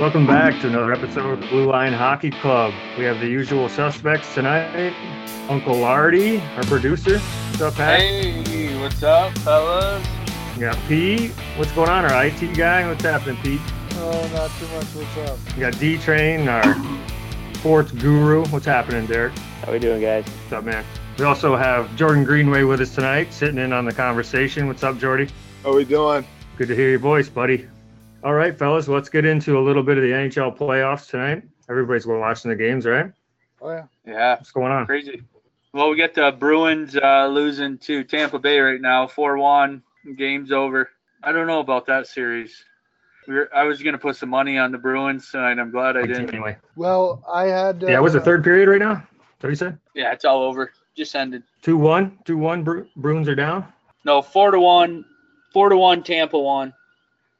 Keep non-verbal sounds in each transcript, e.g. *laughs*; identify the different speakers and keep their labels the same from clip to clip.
Speaker 1: Welcome back to another episode of the Blue Line Hockey Club. We have the usual suspects tonight. Uncle Artie, our producer. What's up, Pat?
Speaker 2: Hey, what's up, fellas?
Speaker 1: You got Pete. What's going on? Our IT guy. What's happening, Pete?
Speaker 3: Oh, not too much. What's up?
Speaker 1: You got D Train, our sports guru. What's happening, Derek?
Speaker 4: How we doing, guys?
Speaker 1: What's up, man? We also have Jordan Greenway with us tonight, sitting in on the conversation. What's up, Jordy?
Speaker 3: How are we doing?
Speaker 1: Good to hear your voice, buddy. All right, fellas, let's get into a little bit of the NHL playoffs tonight. Everybody's been watching the games, right?
Speaker 3: Oh yeah.
Speaker 2: Yeah,
Speaker 1: What's going on?
Speaker 2: crazy. Well, we got the Bruins uh, losing to Tampa Bay right now, four-one. Game's over. I don't know about that series. We were, I was gonna put some money on the Bruins tonight. I'm glad I didn't.
Speaker 1: Anyway,
Speaker 3: Well, I had. Uh,
Speaker 1: yeah, what's the third period right now? Is that what you said?
Speaker 2: Yeah, it's all over. Just ended.
Speaker 1: Two one, two one. Bru- Bruins are down.
Speaker 2: No, four to one. Four to one. Tampa won.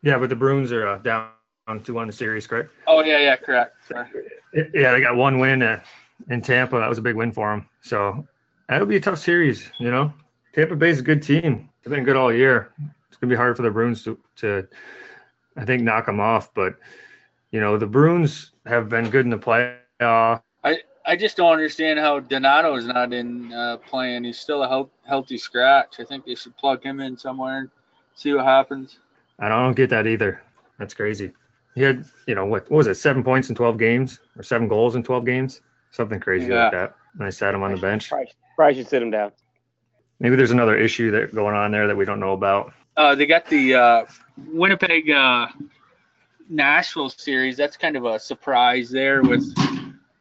Speaker 1: Yeah, but the Bruins are uh, down two one the series, correct?
Speaker 2: Oh yeah, yeah, correct. Sorry.
Speaker 1: Yeah, they got one win uh, in Tampa. That was a big win for them. So that'll be a tough series. You know, Tampa Bay's a good team. They've been good all year. It's gonna be hard for the Bruins to, to I think, knock them off. But you know, the Bruins have been good in the playoff.
Speaker 2: I just don't understand how Donato is not in uh, playing. He's still a health, healthy scratch. I think they should plug him in somewhere and see what happens.
Speaker 1: I don't get that either. That's crazy. He had, you know, what, what was it, seven points in 12 games or seven goals in 12 games? Something crazy
Speaker 2: Yeah.
Speaker 1: like that. And I sat him on the bench.
Speaker 4: Probably, probably should sit him down.
Speaker 1: Maybe there's another issue that going on there that we don't know about.
Speaker 2: Uh, they got the uh, Winnipeg uh, Nashville series. That's kind of a surprise there with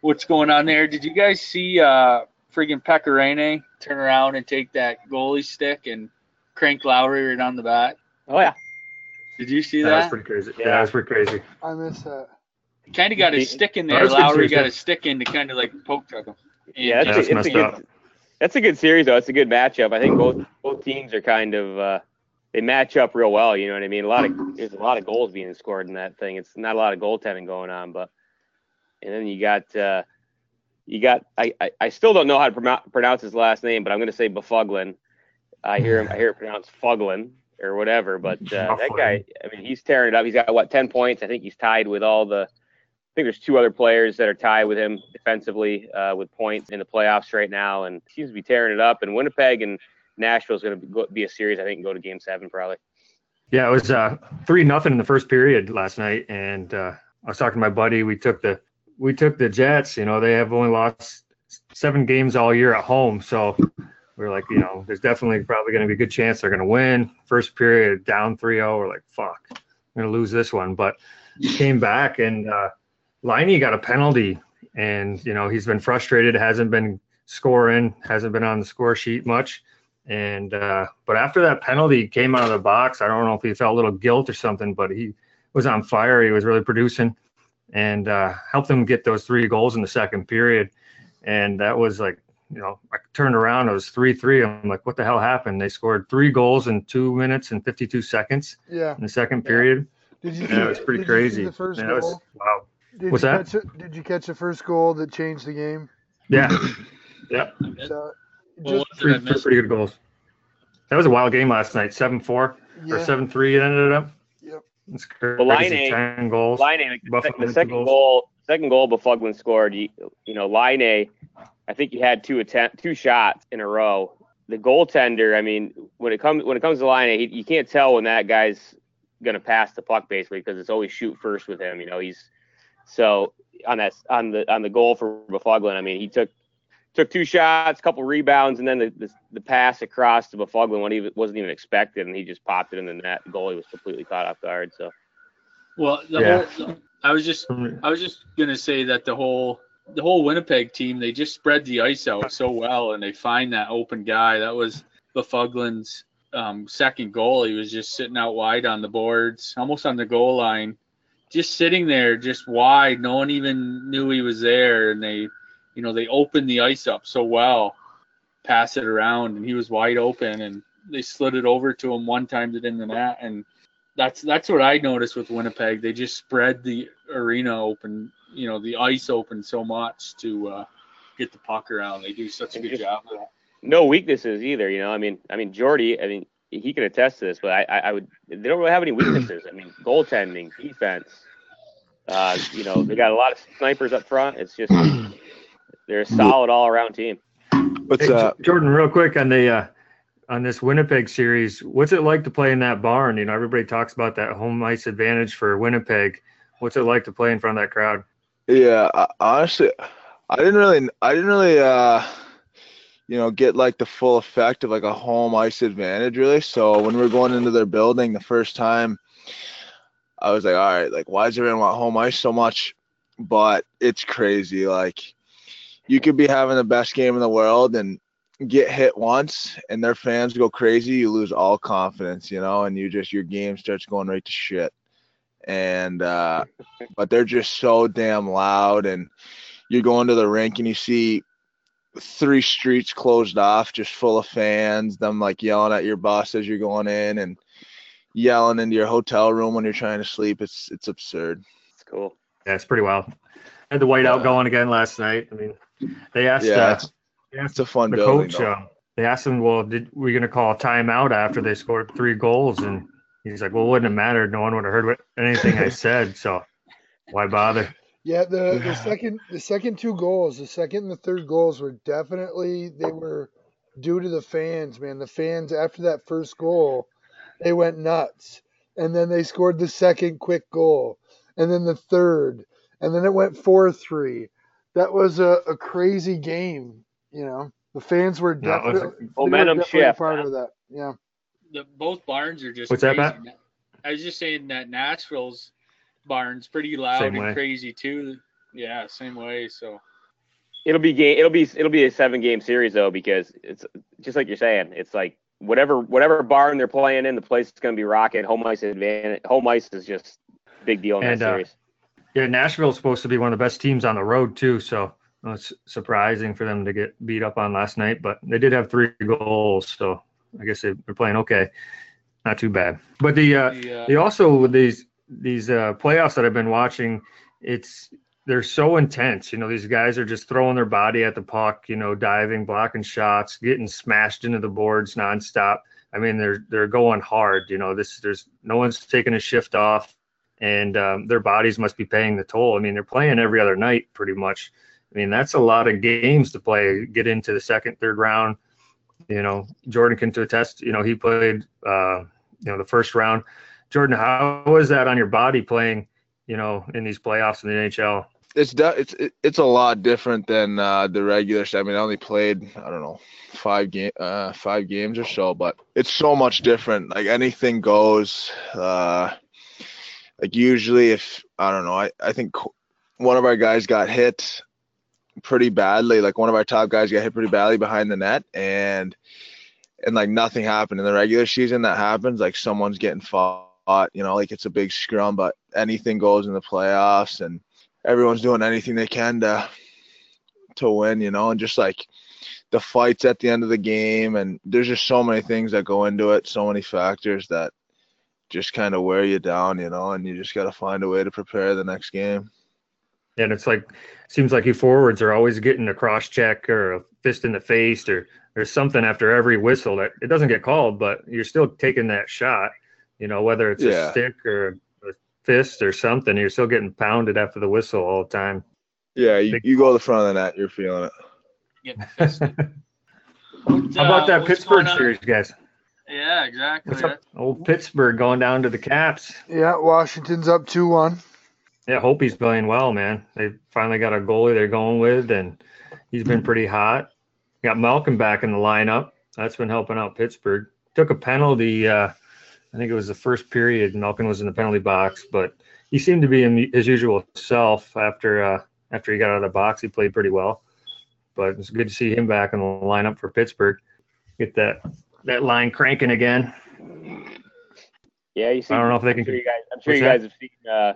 Speaker 2: what's going on there. Did you guys see uh, friggin' Pekka Rinne turn around and take that goalie stick and crank Lowry right on the bat?
Speaker 4: Oh yeah.
Speaker 2: Did you see
Speaker 1: That
Speaker 2: That was
Speaker 1: pretty crazy. Yeah,
Speaker 4: Yeah.
Speaker 1: that was pretty crazy.
Speaker 3: I miss that.
Speaker 2: Kind of got his
Speaker 4: He-
Speaker 2: stick in there. Lowry got
Speaker 1: yeah.
Speaker 2: his stick in to kind of like poke check him. And
Speaker 4: Yeah,
Speaker 1: That's
Speaker 4: that's, a, it's a
Speaker 1: messed
Speaker 4: good.
Speaker 1: up.
Speaker 4: That's a good series though. It's a good matchup. I think both both teams are kind of uh, they match up real well. You know what I mean? A lot of there's a lot of goals being scored in that thing. It's not a lot of goaltending going on, but and then you got uh, you got I, I, I still don't know how to pronounce pronounce his last name, but I'm going to say Bufuglin. I hear him I hear it pronounced Fuglin or whatever, but uh, that guy. I mean, he's tearing it up. He's got what ten points. I think he's tied with all the. I think there's two other players that are tied with him defensively uh, with points in the playoffs right now, and seems to be tearing it up. And Winnipeg and Nashville is going to be, be a series I think and go to Game Seven probably.
Speaker 1: Yeah, it was uh, three nothing in the first period last night, and uh, I was talking to my buddy. We took the we took the Jets. You know, they have only lost seven games all year at home, so we are like, you know, there's definitely probably going to be a good chance they're going to win. First period down 3-0, we're like, fuck, I'm going to lose this one. But came back and uh, Laine got a penalty, and you know he's been frustrated, hasn't been scoring, hasn't been on the score sheet much. And uh, but after that penalty came out of the box, I don't know if he felt a little guilt or something, but he was on fire. He was really producing and uh, helped them get those three goals in the second period. And that was like, you know, I turned around, it was 3 3. I'm like, what the hell happened? They scored three goals in two minutes and 52 seconds
Speaker 3: Yeah.
Speaker 1: in the second period.
Speaker 3: Did you?
Speaker 1: Yeah, it was pretty
Speaker 3: did you see
Speaker 1: crazy.
Speaker 3: the first
Speaker 1: Yeah, that was,
Speaker 3: goal?
Speaker 1: wow.
Speaker 3: Did
Speaker 1: what's
Speaker 3: you
Speaker 1: that?
Speaker 3: Catch it, did you catch the first goal that changed the game?
Speaker 1: Yeah. Yeah.
Speaker 3: So,
Speaker 2: Well,
Speaker 3: just
Speaker 2: what did
Speaker 1: Three, pretty good goals. That was a wild game last night. 7 4 or 7 3 it ended up.
Speaker 3: Yep.
Speaker 1: It's crazy.
Speaker 4: Well, Laine-
Speaker 1: 10 goals.
Speaker 4: Laine the, the second
Speaker 1: goals.
Speaker 4: goal, second goal Bufuglin scored. You, you know, Laine I think he had two attempt, two shots in a row. The goaltender, I mean, when it comes when it comes to Laine, he, you can't tell when that guy's gonna pass the puck basically because it's always shoot first with him. You know, he's so on that on the on the goal for Bufuglin. I mean, he took took two shots, a couple rebounds, and then the the, the pass across to Bufuglin when he wasn't even expected, and he just popped it in the net. The goalie was completely caught off guard. So.
Speaker 2: Well, the
Speaker 1: Yeah.
Speaker 2: whole, I was just I was just gonna say that the whole the whole Winnipeg team they just spread the ice out so well and they find that open guy. That was Bufuglin's um, second goal. He was just sitting out wide on the boards, almost on the goal line, just sitting there, just wide. No one even knew he was there, and they, you know, they opened the ice up so well, pass it around, and he was wide open, and they slid it over to him one time it in the net, and that's that's what I noticed with Winnipeg. They just spread the arena open, you know, the ice open so much to uh, get the puck around. They do such a good job of that.
Speaker 4: no weaknesses either. You know, I mean, I mean Jordy. I mean, he can attest to this, but I, I, I would. They don't really have any weaknesses. I mean, goaltending, defense, Uh, you know, they got a lot of snipers up front. It's just they're a solid all around team.
Speaker 5: What's
Speaker 1: Hey,
Speaker 5: uh
Speaker 1: Jordan, real quick on the uh, on this Winnipeg series, what's it like to play in that barn? You know, everybody talks about that home ice advantage for Winnipeg. What's it like to play in front of that crowd?
Speaker 5: yeah, honestly I didn't really I didn't really uh you know get like the full effect of like a home ice advantage really. So when we were going into their building the first time I was like, all right, like why does everyone want home ice so much? But it's crazy. Like you could be having the best game in the world and get hit once and their fans go crazy, you lose all confidence, you know, and you just your game starts going right to shit. And uh but they're just so damn loud and you go into the rink and you see three streets closed off just full of fans, them like yelling at your bus as you're going in and yelling into your hotel room when you're trying to sleep. It's it's absurd.
Speaker 4: It's cool.
Speaker 1: Yeah, it's pretty wild. Had the whiteout
Speaker 5: Yeah.
Speaker 1: going again last night. I mean, they asked,
Speaker 5: Yeah,
Speaker 1: uh,
Speaker 5: it's,
Speaker 1: they
Speaker 5: it's a fun
Speaker 1: the
Speaker 5: building.
Speaker 1: coach. Uh, they asked him, "Well, did we going to call a timeout after they scored three goals?" And he's like, "Well, it wouldn't have mattered. No one would have heard what, anything I *laughs* said. So why bother?"
Speaker 3: Yeah, the, *sighs* the second the second two goals, the second and the third goals were definitely they were due to the fans, man. The fans after that first goal, they went nuts. And then they scored the second quick goal. And then the third. And then it went four three. That was a, a crazy game, you know. The fans were
Speaker 1: No, it was a
Speaker 3: definitely, they were
Speaker 4: Momentum
Speaker 3: definitely
Speaker 4: shift.
Speaker 3: part
Speaker 4: man.
Speaker 3: of that. Yeah.
Speaker 2: The, both barns are just
Speaker 1: What's that,
Speaker 2: crazy.
Speaker 1: Pat?
Speaker 2: I was just saying that Nashville's barn's pretty loud
Speaker 1: Same
Speaker 2: and
Speaker 1: way.
Speaker 2: crazy too. Yeah, same way. So
Speaker 4: It'll be game. It'll be it'll be a seven game series though because it's just like you're saying. It's like whatever whatever barn they're playing in, the place is going to be rocking. Home ice advantage. Home ice is just big deal in
Speaker 1: And,
Speaker 4: that
Speaker 1: uh,
Speaker 4: series.
Speaker 1: Yeah, Nashville's supposed to be one of the best teams on the road too. So uh, it's surprising for them to get beat up on last night, but they did have three goals, so I guess they- they're playing okay. Not too bad. But the uh,
Speaker 2: the, uh,
Speaker 1: They also with these these uh, playoffs that I've been watching, it's they're so intense. You know, these guys are just throwing their body at the puck. You know, diving, blocking shots, getting smashed into the boards nonstop. I mean, they're they're going hard. You know, this there's no one's taking a shift off, and um, their bodies must be paying the toll. I mean, they're playing every other night pretty much. I mean, that's a lot of games to play. Get into the second, third round. You know, Jordan can to attest. You know, he played. Uh, you know, the first round. Jordan, how is that on your body playing, you know, in these playoffs in the NHL?
Speaker 5: it's de- it's it's a lot different than uh, the regular. I mean, I only played I don't know five game uh, five games or so, but it's so much different. Like anything goes. Uh, like usually, if I don't know, I I think one of our guys got hit pretty badly. Like one of our top guys got hit pretty badly behind the net, and and like nothing happened in the regular season. That happens. Like someone's getting fought. You know, like it's a big scrum, but anything goes in the playoffs and everyone's doing anything they can to to win, you know, and just like the fights at the end of the game and there's just so many things that go into it, so many factors that just kind of wear you down, you know, and you just got to find a way to prepare the next game.
Speaker 1: And it's like, seems like you forwards are always getting a cross check or a fist in the face or there's something after every whistle that it doesn't get called, but you're still taking that shot, you know, whether it's
Speaker 5: Yeah.
Speaker 1: a stick or a fist or something, you're still getting pounded after the whistle all the time.
Speaker 5: Yeah, you, you go to the front of the net, you're feeling it.
Speaker 2: getting *laughs*
Speaker 1: How
Speaker 2: fisted. What,
Speaker 1: about
Speaker 2: uh,
Speaker 1: that
Speaker 2: what's
Speaker 1: Pittsburgh series, guys?
Speaker 2: Yeah, exactly.
Speaker 1: What's up? Old Pittsburgh going down to the Caps.
Speaker 3: Yeah, Washington's up 2 1.
Speaker 1: Yeah, hope he's playing well, man. They finally got a goalie they're going with, and he's been pretty hot. Got Malkin back in the lineup. That's been helping out Pittsburgh. Took a penalty. Uh, I think it was the first period. Malkin was in the penalty box, but he seemed to be in his usual self after uh, after he got out of the box. He played pretty well. But it's good to see him back in the lineup for Pittsburgh. Get that that line cranking again.
Speaker 4: Yeah, you see.
Speaker 1: I don't know if they
Speaker 4: I'm
Speaker 1: can.
Speaker 4: sure you guys. I'm sure you guys have seen uh,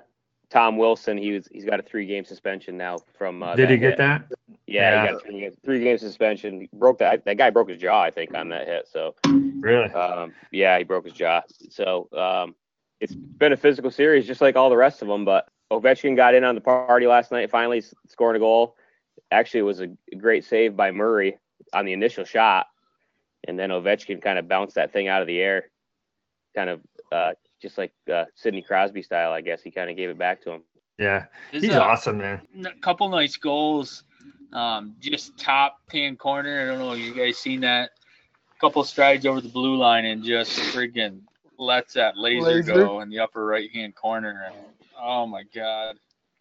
Speaker 4: Tom Wilson. He was. He's got a three game suspension now from. Uh,
Speaker 1: Did he get
Speaker 4: hit.
Speaker 1: that?
Speaker 4: Yeah,
Speaker 1: Yeah.
Speaker 4: he got three game, three game suspension. He broke that. That guy broke his jaw, I think, on that hit. So,
Speaker 1: Really?
Speaker 4: um, yeah, he broke his jaw. So, um, it's been a physical series, just like all the rest of them. But Ovechkin got in on the party last night, finally scoring a goal. Actually, it was a great save by Murray on the initial shot, and then Ovechkin kind of bounced that thing out of the air, kind of uh, just like uh, Sidney Crosby style, I guess. He kind of gave it back to him.
Speaker 1: Yeah, he's a, awesome, man.
Speaker 2: A couple nice goals. Um, just top hand corner. I don't know. if You guys seen that? A Couple strides over the blue line and just friggin' lets that laser, laser. go in the upper right hand corner. And, oh my god,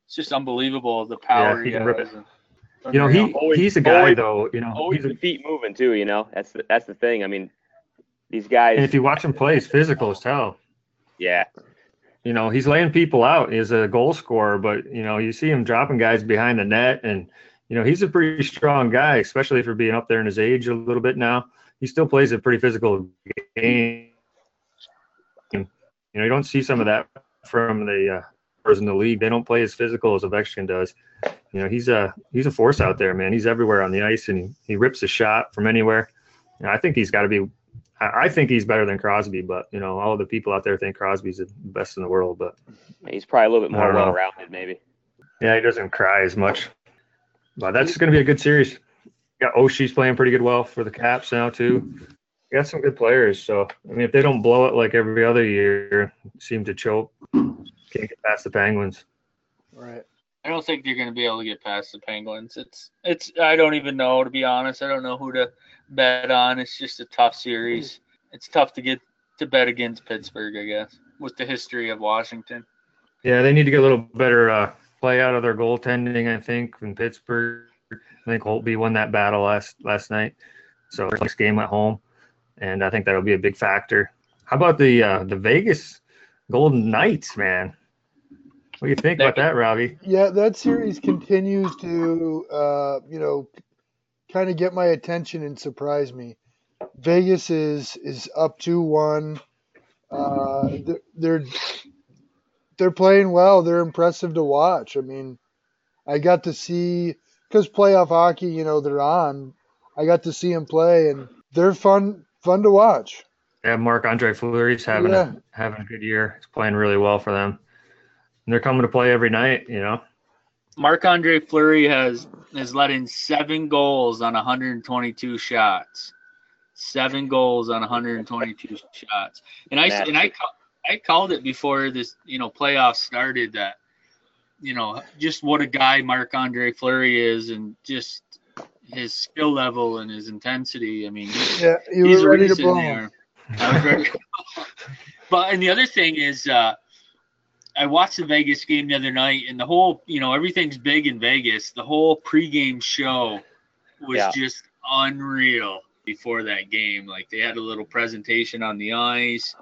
Speaker 2: it's just unbelievable the power yeah, he, he has.
Speaker 1: You know, he always, he's a guy always, though. You know,
Speaker 4: always
Speaker 1: he's
Speaker 4: the feet moving too. You know, that's the, that's the thing. I mean, these guys.
Speaker 1: And if you watch him play, he's physical as hell.
Speaker 4: Yeah.
Speaker 1: You know, he's laying people out. He's a goal scorer, but you know, you see him dropping guys behind the net, and you know, he's a pretty strong guy, especially for being up there in his age a little bit now. He still plays a pretty physical game. You know, you don't see some of that from the uh, in the league. They don't play as physical as Ovechkin does. You know, he's a he's a force out there, man. He's everywhere on the ice, and he, he rips a shot from anywhere. You know, I think he's got to be. I, I think he's better than Crosby, but you know, all the people out there think Crosby's the best in the world. But
Speaker 4: he's probably a little bit more well-rounded, maybe.
Speaker 1: Yeah, he doesn't cry as much. But that's going to be a good series. Got Oshie's playing pretty good well for the Caps now too. You got some good players. So I mean, if they don't blow it like every other year, seem to choke, can't get past the Penguins.
Speaker 3: Right.
Speaker 2: I don't think you're going to be able to get past the Penguins. It's it's I don't even know to be honest. I don't know who to bet on. It's just a tough series. It's tough to get to bet against Pittsburgh, I guess, with the history of Washington.
Speaker 1: Yeah, they need to get a little better uh, play out of their goaltending. I think in Pittsburgh, I think Holtby won that battle last last night. So next game at home, and I think that'll be a big factor. How about the uh, the Vegas Golden Knights, man? What do you think about that, Robbie?
Speaker 3: Yeah, that series continues to, uh, you know, kind of get my attention and surprise me. Vegas is is up two one. Uh, they're they're playing well. They're impressive to watch. I mean, I got to see because playoff hockey, you know, they're on. I got to see them play, and they're fun fun to watch.
Speaker 1: Yeah, Marc Andre Fleury's having yeah. a having a good year. He's playing really well for them. And they're coming to play every night, you know.
Speaker 2: Marc Andre Fleury has has let in seven goals on 122 shots. Seven goals on 122 *laughs* shots. And I and I I called it before this, you know, playoffs started that you know, just what a guy Marc Andre Fleury is and just his skill level and his intensity. I mean,
Speaker 3: yeah, you were ready to blow. There. I was ready. *laughs*
Speaker 2: but and the other thing is, uh, I watched the Vegas game the other knight, and the whole, you know, everything's big in Vegas. The whole pregame show was yeah. just unreal before that game. Like they had a little presentation on the ice,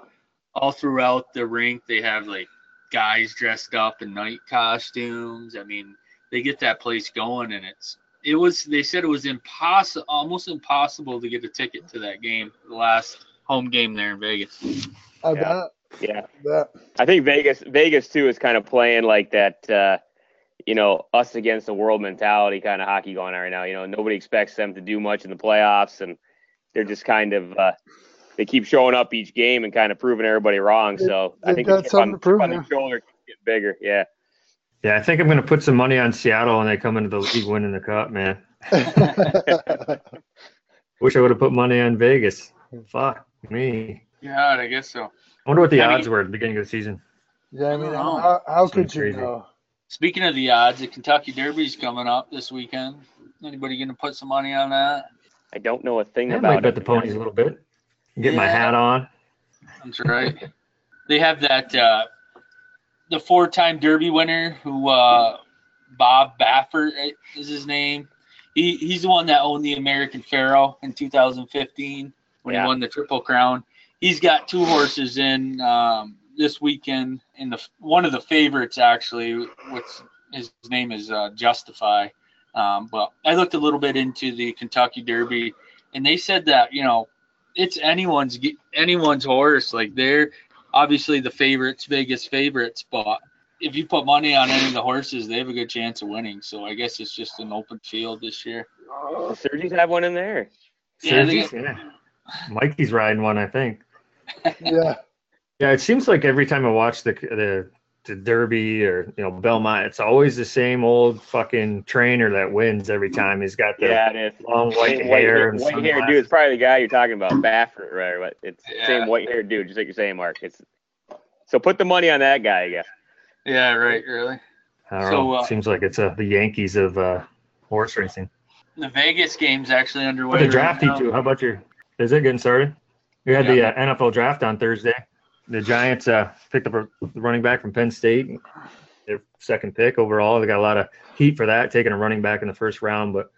Speaker 2: all throughout the rink. They have like guys dressed up in night costumes. I mean, they get that place going, and it's it was. They said it was impossible, almost impossible to get a ticket to that game, the last home game there in Vegas.
Speaker 3: I yeah. bet.
Speaker 4: Yeah. I think Vegas Vegas too is kind of playing like that uh, you know, us against the world mentality kind of hockey going on right now. You know, nobody expects them to do much in the playoffs and they're just kind of uh, they keep showing up each game and kind of proving everybody wrong. So I think
Speaker 3: that's something on, to prove,
Speaker 4: on the shoulder get bigger. Yeah.
Speaker 1: Yeah, I think I'm going to put some money on Seattle when they come into the league winning the cup, man. *laughs* Wish I would have put money on Vegas. Fuck me.
Speaker 2: Yeah, I guess so.
Speaker 1: I wonder what the I odds mean, were at the beginning of the season.
Speaker 3: Yeah, I mean, how, how could you know?
Speaker 2: Speaking of the odds, the Kentucky Derby's coming up this weekend. Anybody going to put some money on that?
Speaker 4: I don't know a thing about it.
Speaker 1: I might bet the ponies a little bit. Get yeah, my hat on.
Speaker 2: That's right. they have that uh, the four-time Derby winner who uh, Bob Baffert is his name. He he's the one that owned the American Pharoah in 2015 when yeah. he won the Triple Crown he's got two horses in um, this weekend in the one of the favorites actually. What's his name is uh, Justify. Um, but I looked a little bit into the Kentucky Derby, and they said that you know it's anyone's anyone's horse. Like they're obviously the favorites, Vegas favorites, but if you put money on any of the horses, they have a good chance of winning. So I guess it's just an open field this year.
Speaker 4: Oh, Sergi's have one in there.
Speaker 1: Yeah, yeah. Mikey's riding one, I think
Speaker 3: yeah.
Speaker 1: Yeah, it seems like every time I watch the the the Derby or you know Belmont, it's always the same old fucking trainer that wins every time. He's got the
Speaker 4: yeah, it is.
Speaker 1: long white hair.
Speaker 4: White, white hair dude. It's probably the guy you're talking about, Baffert, right? But it's yeah. same white hair dude, just like you're saying, Mark. It's so put the money on that guy, I guess.
Speaker 2: Yeah, right. Really.
Speaker 1: I don't so, know. Uh, Seems like it's uh, the Yankees of uh, horse racing.
Speaker 2: The Vegas game's actually underway.
Speaker 1: But the drafty right too. How about your? Is it getting started? We had yeah. the uh, NFL draft on Thursday. The Giants uh, picked up a running back from Penn State, their second pick overall. They got a lot of heat for that, taking a running back in the first round, but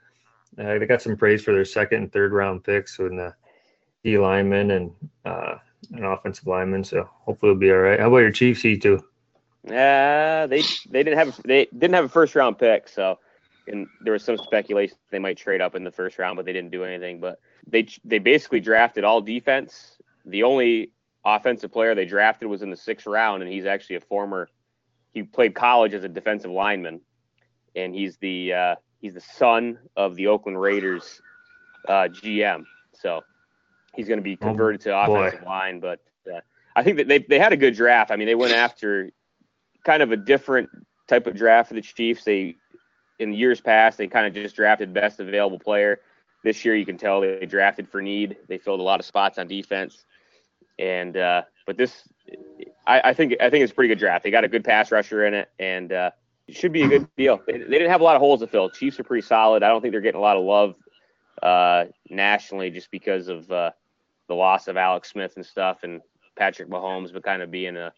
Speaker 1: uh, they got some praise for their second and third round picks and the D lineman and uh, an offensive lineman. So hopefully it'll be all right. How about your Chiefs? He too.
Speaker 4: Yeah, they they didn't have they didn't have a first round pick, so and there was some speculation they might trade up in the first round, but they didn't do anything. But they they basically drafted all defense. The only offensive player they drafted was in the sixth round, and he's actually a former. He played college as a defensive lineman, and he's the uh, he's the son of the Oakland Raiders uh, GM. So he's going to be oh, converted to offensive Boy. line. But uh, I think that they they had a good draft. I mean, they went after kind of a different type of draft for the Chiefs. They in years past they kind of just drafted best available player. This year you can tell they drafted for need. They filled a lot of spots on defense, and uh, but this I, I, think I think it's a pretty good draft. They got a good pass rusher in it, and uh, it should be a good deal. They, they, didn't have a lot of holes to fill. Chiefs are pretty solid. I don't think they're getting a lot of love uh, nationally just because of uh, the loss of Alex Smith and stuff, and Patrick Mahomes, but kind of being a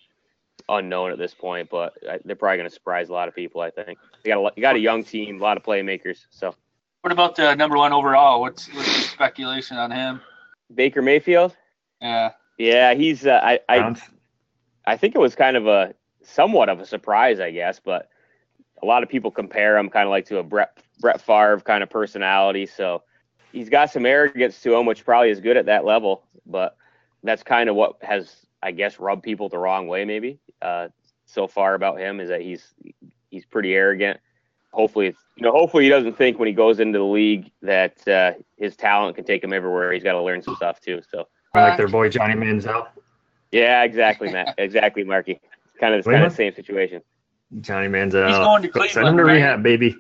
Speaker 4: unknown at this point, but they're probably going to surprise a lot of people. I think you got a you got a young team, a lot of playmakers. So,
Speaker 2: what about the number one overall? What's what's the speculation on him?
Speaker 4: Baker Mayfield.
Speaker 2: Yeah.
Speaker 4: Yeah, he's. Uh, I I I think it was kind of a somewhat of a surprise, I guess, but a lot of people compare him kind of like to a Brett Brett Favre kind of personality. So he's got some arrogance to him, which probably is good at that level, but that's kind of what has I guess rub people the wrong way maybe uh, so far about him is that he's he's pretty arrogant. Hopefully, you know, hopefully he doesn't think when he goes into the league that uh, his talent can take him everywhere. He's got to learn some stuff too. So,
Speaker 1: like their boy Johnny Manziel.
Speaker 4: Yeah, exactly, Matt. *laughs* exactly, Marky. Kind of kind of the same situation.
Speaker 1: Johnny Manziel.
Speaker 2: He's going to Cleveland.
Speaker 1: Send him to right? rehab, baby.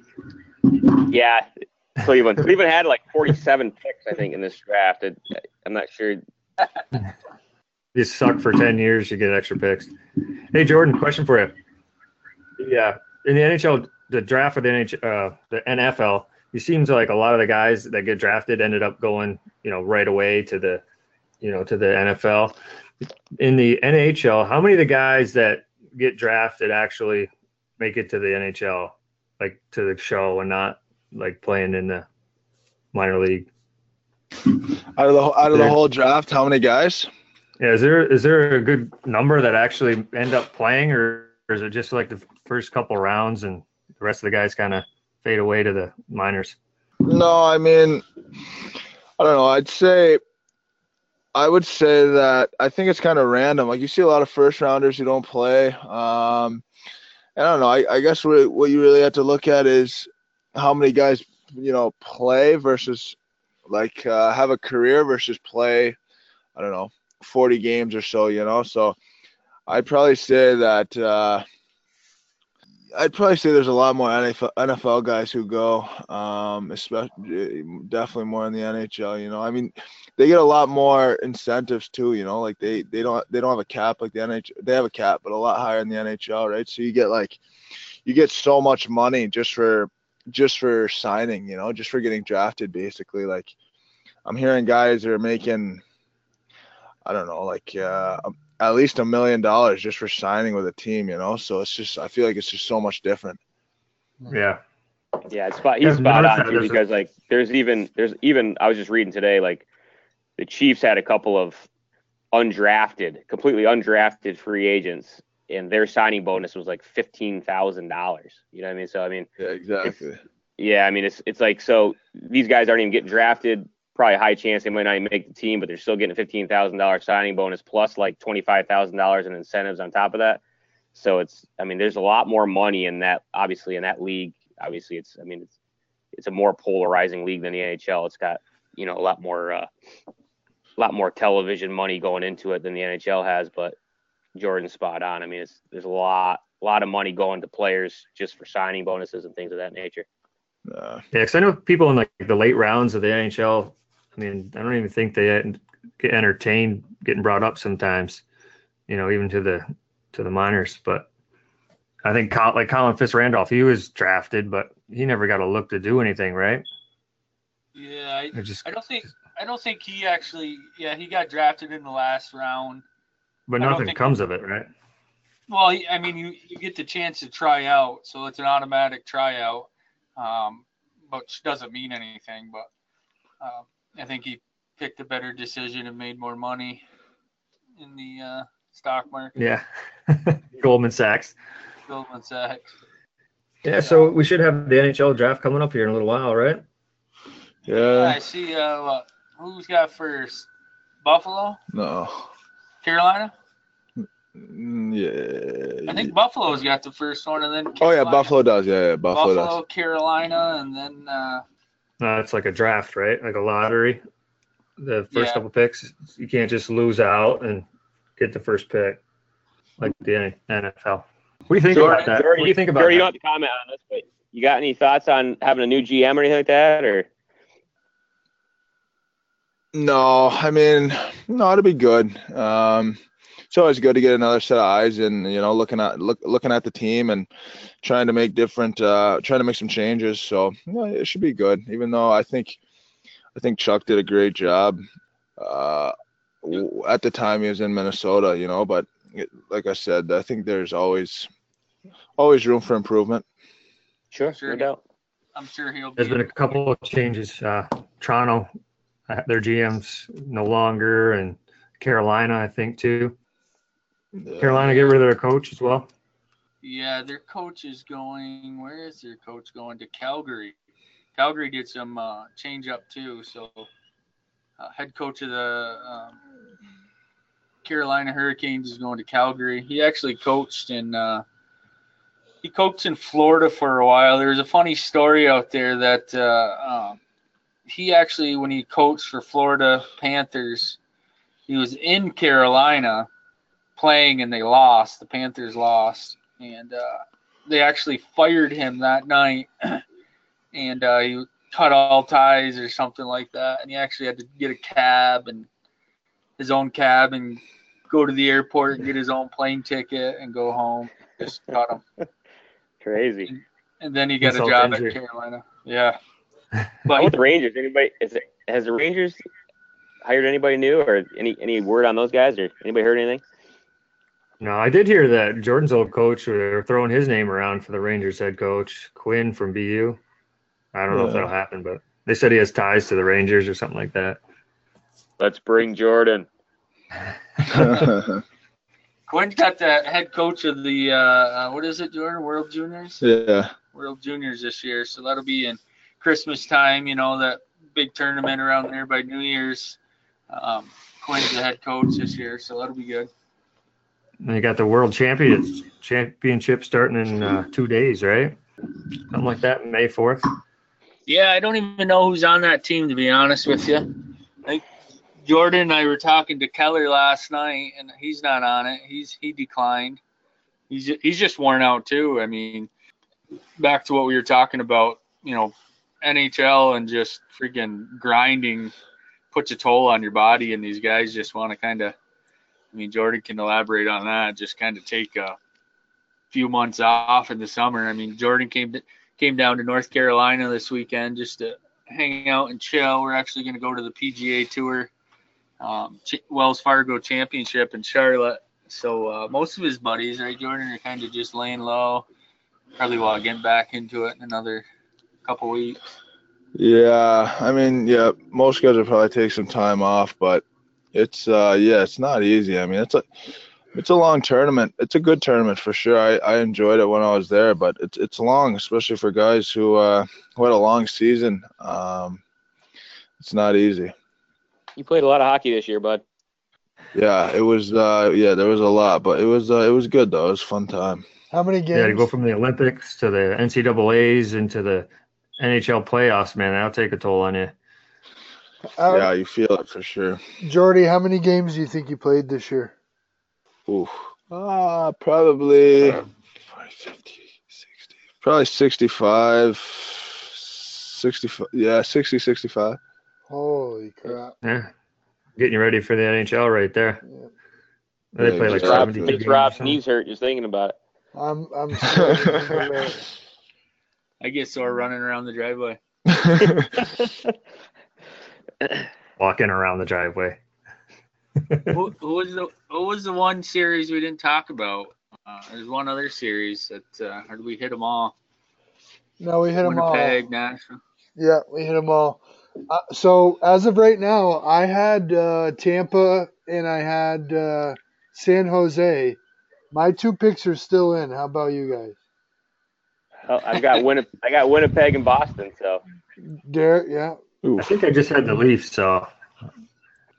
Speaker 4: Yeah, Cleveland. Cleveland had like 47 picks, I think, in this draft. I'm not sure. *laughs*
Speaker 1: you suck for 10 years, you get extra picks. Hey, Jordan, question for you. Yeah, in the NHL, the draft of the NHL, uh, the NFL, it seems like a lot of the guys that get drafted ended up going, you know, right away to the, you know, to the NFL. In the NHL, how many of the guys that get drafted actually make it to the NHL, like to the show, and not like playing in the minor league?
Speaker 5: Out of the out of the whole draft, how many guys?
Speaker 1: Yeah, is there is there a good number that actually end up playing, or, or is it just like the first couple rounds and the rest of the guys kind of fade away to the minors?
Speaker 5: No, I mean, I don't know. I'd say, I would say that I think it's kind of random. Like you see a lot of first rounders who don't play. Um, I don't know. I, I guess what, what you really have to look at is how many guys you know play versus like uh, have a career versus play. I don't know 40 games or so, you know. So I'd probably say that uh, I'd probably say there's a lot more NFL, NFL guys who go, um, especially definitely more in the NHL. You know, I mean, they get a lot more incentives too. You know, like they they don't they don't have a cap like the NHL. They have a cap, but a lot higher in the NHL, right? So you get like you get so much money just for just for signing. You know, just for getting drafted, basically. Like I'm hearing guys are making I don't know, like uh, at least a million dollars just for signing with a team, you know. So it's just I feel like it's just so much different.
Speaker 1: Yeah.
Speaker 4: Yeah, it's spot. He's spot on too because like there's even there's even I was just reading today like the Chiefs had a couple of undrafted, completely undrafted free agents, and their signing bonus was like fifteen thousand dollars. You know what I mean? So I mean,
Speaker 5: yeah, exactly.
Speaker 4: Yeah, I mean it's it's like so these guys aren't even getting drafted probably a high chance they might not even make the team, but they're still getting a fifteen thousand dollars signing bonus plus like twenty five thousand dollars in incentives on top of that. So it's, I mean, there's a lot more money in that. Obviously, in that league, obviously, it's, I mean, it's it's a more polarizing league than the NHL. It's got you know a lot more uh, a lot more television money going into it than the NHL has. But Jordan's spot on. I mean, it's there's a lot a lot of money going to players just for signing bonuses and things of that nature.
Speaker 1: Uh, yeah, because I know people in like the late rounds of the NHL I mean, I don't even think they get entertained getting brought up sometimes, you know, even to the to the minors. But I think like Colin Fitz Randolph, he was drafted, but he never got a look to do anything, right?
Speaker 2: Yeah, I, just, I don't think I don't think he actually. Yeah, he got drafted in the last round.
Speaker 1: But nothing comes of it, right?
Speaker 2: Well, I mean, you, you get the chance to try out, so it's an automatic tryout, um, which doesn't mean anything. But uh, I think he picked a better decision and made more money in the uh, stock market.
Speaker 1: Yeah, *laughs* Goldman Sachs.
Speaker 2: Goldman Sachs.
Speaker 1: Yeah, so we should have the NHL draft coming up here in a little while, right?
Speaker 5: Yeah.
Speaker 2: I see. Uh, who's got first? Buffalo.
Speaker 5: No.
Speaker 2: Carolina.
Speaker 5: Mm, yeah.
Speaker 2: I think Buffalo's got the first one, and then.
Speaker 5: Carolina. Oh yeah, Buffalo does. Yeah, yeah Buffalo, does. Buffalo.
Speaker 2: Carolina, and then. Uh,
Speaker 1: uh, it's like a draft, right? Like a lottery. The first yeah. couple picks, you can't just lose out and get the first pick, like the NFL. What do you think Jordan, about that? Jordan, what do you think about
Speaker 4: Jordan, that? you don't have to comment on this, but you got any thoughts on having a new GM or anything like that, or?
Speaker 5: No, I mean, no, it'll be good. Um, it's always good to get another set of eyes and you know looking at look, looking at the team and trying to make different uh, trying to make some changes. So it should be good. Even though I think I think Chuck did a great job uh, at the time he was in Minnesota. You know, but it, like I said, I think there's always always room for improvement.
Speaker 4: Sure, sure, no doubt.
Speaker 2: I'm sure he'll.
Speaker 1: There's been a couple of changes. Uh, Toronto, uh, their GM's no longer, and Carolina, I think too. Carolina get rid of their coach as well.
Speaker 2: Yeah, their coach is going. Where is their coach going to Calgary? Calgary did some uh, change up too. So, uh, head coach of the um, Carolina Hurricanes is going to Calgary. He actually coached in uh, he coached in Florida for a while. There's a funny story out there that uh, um, he actually, when he coached for Florida Panthers, he was in Carolina playing and they lost. The Panthers lost, and uh, they actually fired him that night, *clears throat* and uh, he cut all ties or something like that. And he actually had to get a cab and his own cab and go to the airport and get his own plane ticket and go home. Just cut him. *laughs*
Speaker 4: Crazy.
Speaker 2: And, and then he got a job injury. at Carolina. Yeah. *laughs*
Speaker 4: But with the Rangers, anybody is it, has the Rangers hired anybody new or any any word on those guys or anybody heard anything?
Speaker 1: No, I did hear that Jordan's old coach, they're throwing his name around for the Rangers head coach, Quinn from BU. I don't know if that'll happen, but they said he has ties to the Rangers or something like that.
Speaker 4: Let's bring Jordan. *laughs*
Speaker 2: Quinn's got the head coach of the uh, uh, what is it, Jordan? World Juniors.
Speaker 5: Yeah.
Speaker 2: World Juniors this year, so that'll be in Christmas time. You know that big tournament around there by New Year's. Um, Quinn's the head coach this year, so that'll be good.
Speaker 1: And you got the World Champions Championship starting in uh, two days, right? Something like that, May fourth.
Speaker 2: Yeah, I don't even know who's on that team to be honest with you. Like Jordan and I were talking to Keller last night, and he's not on it. He's he declined. He's he's just worn out too. I mean, back to what we were talking about, you know, NHL and just freaking grinding puts a toll on your body, and these guys just want to kind of I mean, Jordan can elaborate on that. Just kind of take a few months off in the summer. I mean, Jordan came to, came down to North Carolina this weekend just to hang out and chill. We're actually going to go to the PGA Tour, um, Ch- Wells Fargo Championship in Charlotte. So uh, most of his buddies, right, Jordan, are kind of just laying low. Probably while getting back into it in another couple weeks.
Speaker 5: Yeah, I mean, yeah, most guys will probably take some time off, but it's uh yeah, it's not easy. I mean, it's a it's a long tournament. It's a good tournament for sure. I, I enjoyed it when I was there, but it's it's long, especially for guys who uh who had a long season. Um, it's not easy.
Speaker 4: You played a lot of hockey this year, bud.
Speaker 5: Yeah, it was. Uh, yeah, there was a lot, but it was. Uh, it was good though. It was fun time.
Speaker 3: How many games?
Speaker 1: Yeah, to go from the Olympics to the NCAA's into the NHL playoffs, man, that'll take a toll on you.
Speaker 5: Uh, yeah, you feel it for sure.
Speaker 3: Jordy, how many games do you think you played this year?
Speaker 5: Ooh, uh, probably 40, 50, 60, probably 65, 65, yeah, 60, 65.
Speaker 3: Holy crap.
Speaker 1: Yeah. Getting ready for the NHL right there. Yeah. They
Speaker 4: yeah, play like Rob, makes Rob's knees hurt just thinking about it.
Speaker 3: I'm I'm. *laughs*
Speaker 2: I get sore running around the driveway. *laughs* *laughs* *clears throat*
Speaker 1: Walking around the driveway. *laughs*
Speaker 2: who, who, was the who was the one series we didn't talk about? Uh, there's one other series that uh, or did we hit them all?
Speaker 3: No, we hit them all.
Speaker 2: Winnipeg, Nashville.
Speaker 3: Yeah, we hit them all. Uh, so as of right now, I had uh, Tampa and I had uh, San Jose. My two picks are still in. How about you guys?
Speaker 4: Oh, I got Winnipeg. I got Winnipeg and Boston. So.
Speaker 3: Derek, yeah.
Speaker 1: I think I just had the Leafs, so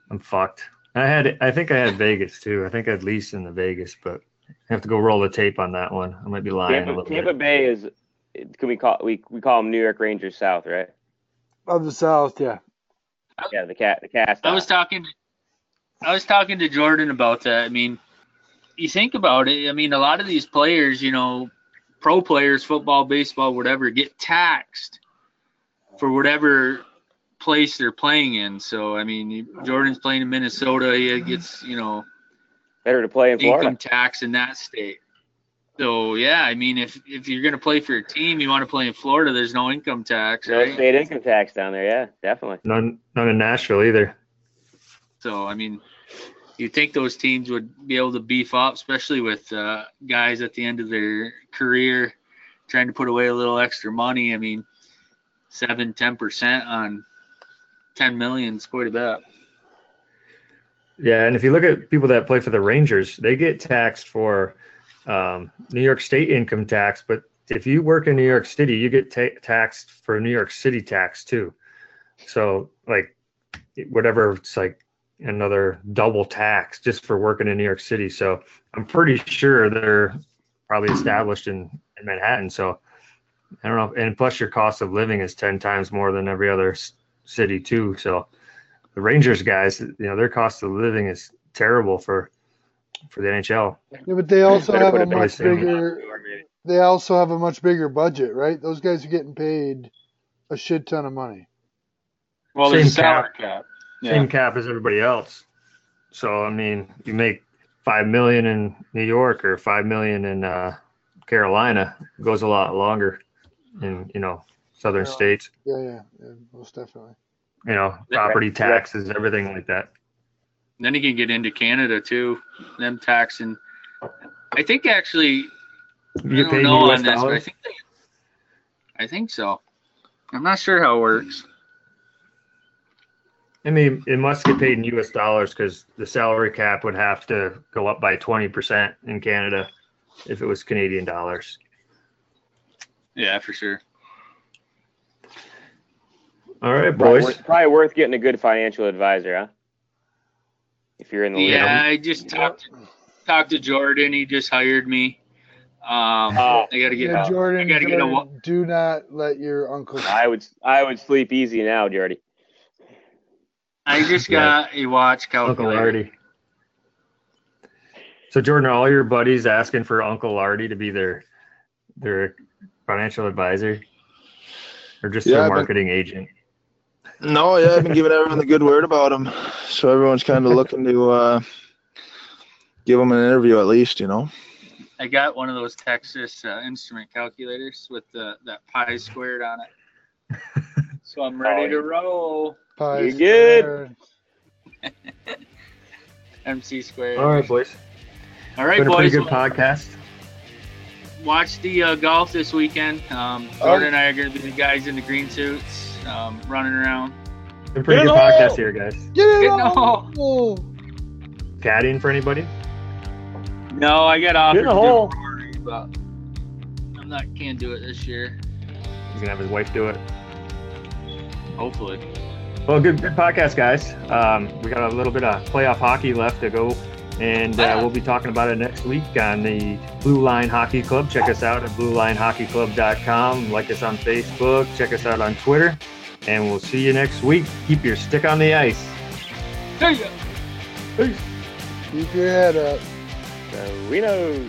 Speaker 1: I'm fucked. I had, I think I had Vegas too. I think I had Leafs in the Vegas, but I have to go roll the tape on that one. I might be lying
Speaker 4: Tampa,
Speaker 1: a little
Speaker 4: Tampa
Speaker 1: bit.
Speaker 4: Bay is. Can we call we we call them New York Rangers South, right?
Speaker 3: Of the South, yeah.
Speaker 4: Yeah, the cat, the cast.
Speaker 2: I was talking. I was talking to Jordan about that. I mean, you think about it. I mean, a lot of these players, you know, pro players, football, baseball, whatever, get taxed for whatever place they're playing in. So, I mean, Jordan's playing in Minnesota. He gets, you know,
Speaker 4: better to play in Florida.
Speaker 2: Income tax in that state. So yeah, I mean, if if you're gonna play for a team, you want to play in Florida. There's no income tax,
Speaker 4: no
Speaker 2: right?
Speaker 4: state income tax down there. Yeah, definitely.
Speaker 1: None, none in Nashville either.
Speaker 2: So I mean, you think those teams would be able to beef up, especially with uh, guys at the end of their career trying to put away a little extra money. I mean, seven, ten percent on ten million is quite a bit.
Speaker 1: Yeah, and if you look at people that play for the Rangers, they get taxed for um, New York State income tax, but if you work in New York City, you get ta- taxed for New York City tax too. So like whatever, it's like another double tax just for working in New York City. So I'm pretty sure they're probably established in, in Manhattan. So I don't know. And plus your cost of living is 10 times more than every other city too. So the Rangers guys, you know, their cost of living is terrible for for the NHL.
Speaker 3: Yeah, but they also have a much
Speaker 1: down.
Speaker 3: bigger. They also have a much bigger budget, right? Those guys are getting paid a shit ton of money.
Speaker 2: Well,
Speaker 1: Same
Speaker 2: there's a
Speaker 1: cap.
Speaker 2: cap.
Speaker 1: Same cap as everybody else. So I mean, you make five million in New York or five million in uh, Carolina, it goes a lot longer and you know southern
Speaker 3: Yeah.
Speaker 1: states.
Speaker 3: Yeah, yeah, yeah most definitely.
Speaker 1: You know, property taxes, everything like that.
Speaker 2: Then you can get into Canada too. Them taxing. I think actually
Speaker 1: You
Speaker 2: I don't
Speaker 1: in
Speaker 2: know
Speaker 1: US
Speaker 2: on this, but I think they, I think so. I'm not sure how it works.
Speaker 1: I mean, it must get paid in U.S. dollars because the salary cap would have to go up by twenty percent in Canada if it was Canadian dollars.
Speaker 2: Yeah, for sure.
Speaker 1: All right,
Speaker 4: Probably
Speaker 1: boys.
Speaker 4: worth, probably worth getting a good financial advisor, huh? If you're in the league.
Speaker 2: Yeah, I just talked talked to Jordan. He just hired me. Um,
Speaker 4: Oh.
Speaker 2: I got to get.
Speaker 3: Yeah,
Speaker 2: I gotta get a wa-
Speaker 3: do not let your uncle.
Speaker 4: I would I would sleep easy now, Jordy.
Speaker 2: I just
Speaker 1: Yeah.
Speaker 2: got a watch
Speaker 1: Uncle
Speaker 2: calculator.
Speaker 1: Artie. So Jordan, are all your buddies asking for Uncle Artie to be their their financial advisor, or just
Speaker 5: Yeah,
Speaker 1: their
Speaker 5: I've been-
Speaker 1: marketing agent?
Speaker 5: No, yeah, I've been giving everyone the good word about him, so everyone's kind of looking to uh, give him an interview at least, you know.
Speaker 2: I got one of those Texas uh, instrument calculators with the that pi squared on it. *laughs* So I'm ready
Speaker 4: Oh,
Speaker 2: to roll.
Speaker 3: Pie
Speaker 4: You're good. *laughs*
Speaker 2: MC squared.
Speaker 1: All right, boys.
Speaker 2: All right,
Speaker 1: Been a pretty
Speaker 2: boys.
Speaker 1: good podcast.
Speaker 2: watch the uh, golf this weekend. Um,
Speaker 3: Oh.
Speaker 2: Jordan and I are going to be the guys in the green suits, um, running around.
Speaker 1: A pretty
Speaker 4: Get
Speaker 1: good
Speaker 4: it all!
Speaker 1: podcast here, guys.
Speaker 3: Get it
Speaker 2: Get
Speaker 3: all.
Speaker 1: Caddying for anybody?
Speaker 2: No, I got offered
Speaker 1: Get in the
Speaker 2: to do
Speaker 1: hole.
Speaker 2: Rory, but I'm not can't do it this year.
Speaker 1: He's gonna have his wife do it.
Speaker 2: Hopefully.
Speaker 1: Well, good, good podcast, guys. Um, we got a little bit of playoff hockey left to go, and uh, we'll be talking about it next week on the Blue Line Hockey Club. Check us out at BlueLineHockeyClub.com. Like us on Facebook. Check us out on Twitter, and we'll see you next week. Keep your stick on the ice.
Speaker 2: See ya. Peace.
Speaker 3: Keep your head up.
Speaker 4: So we know.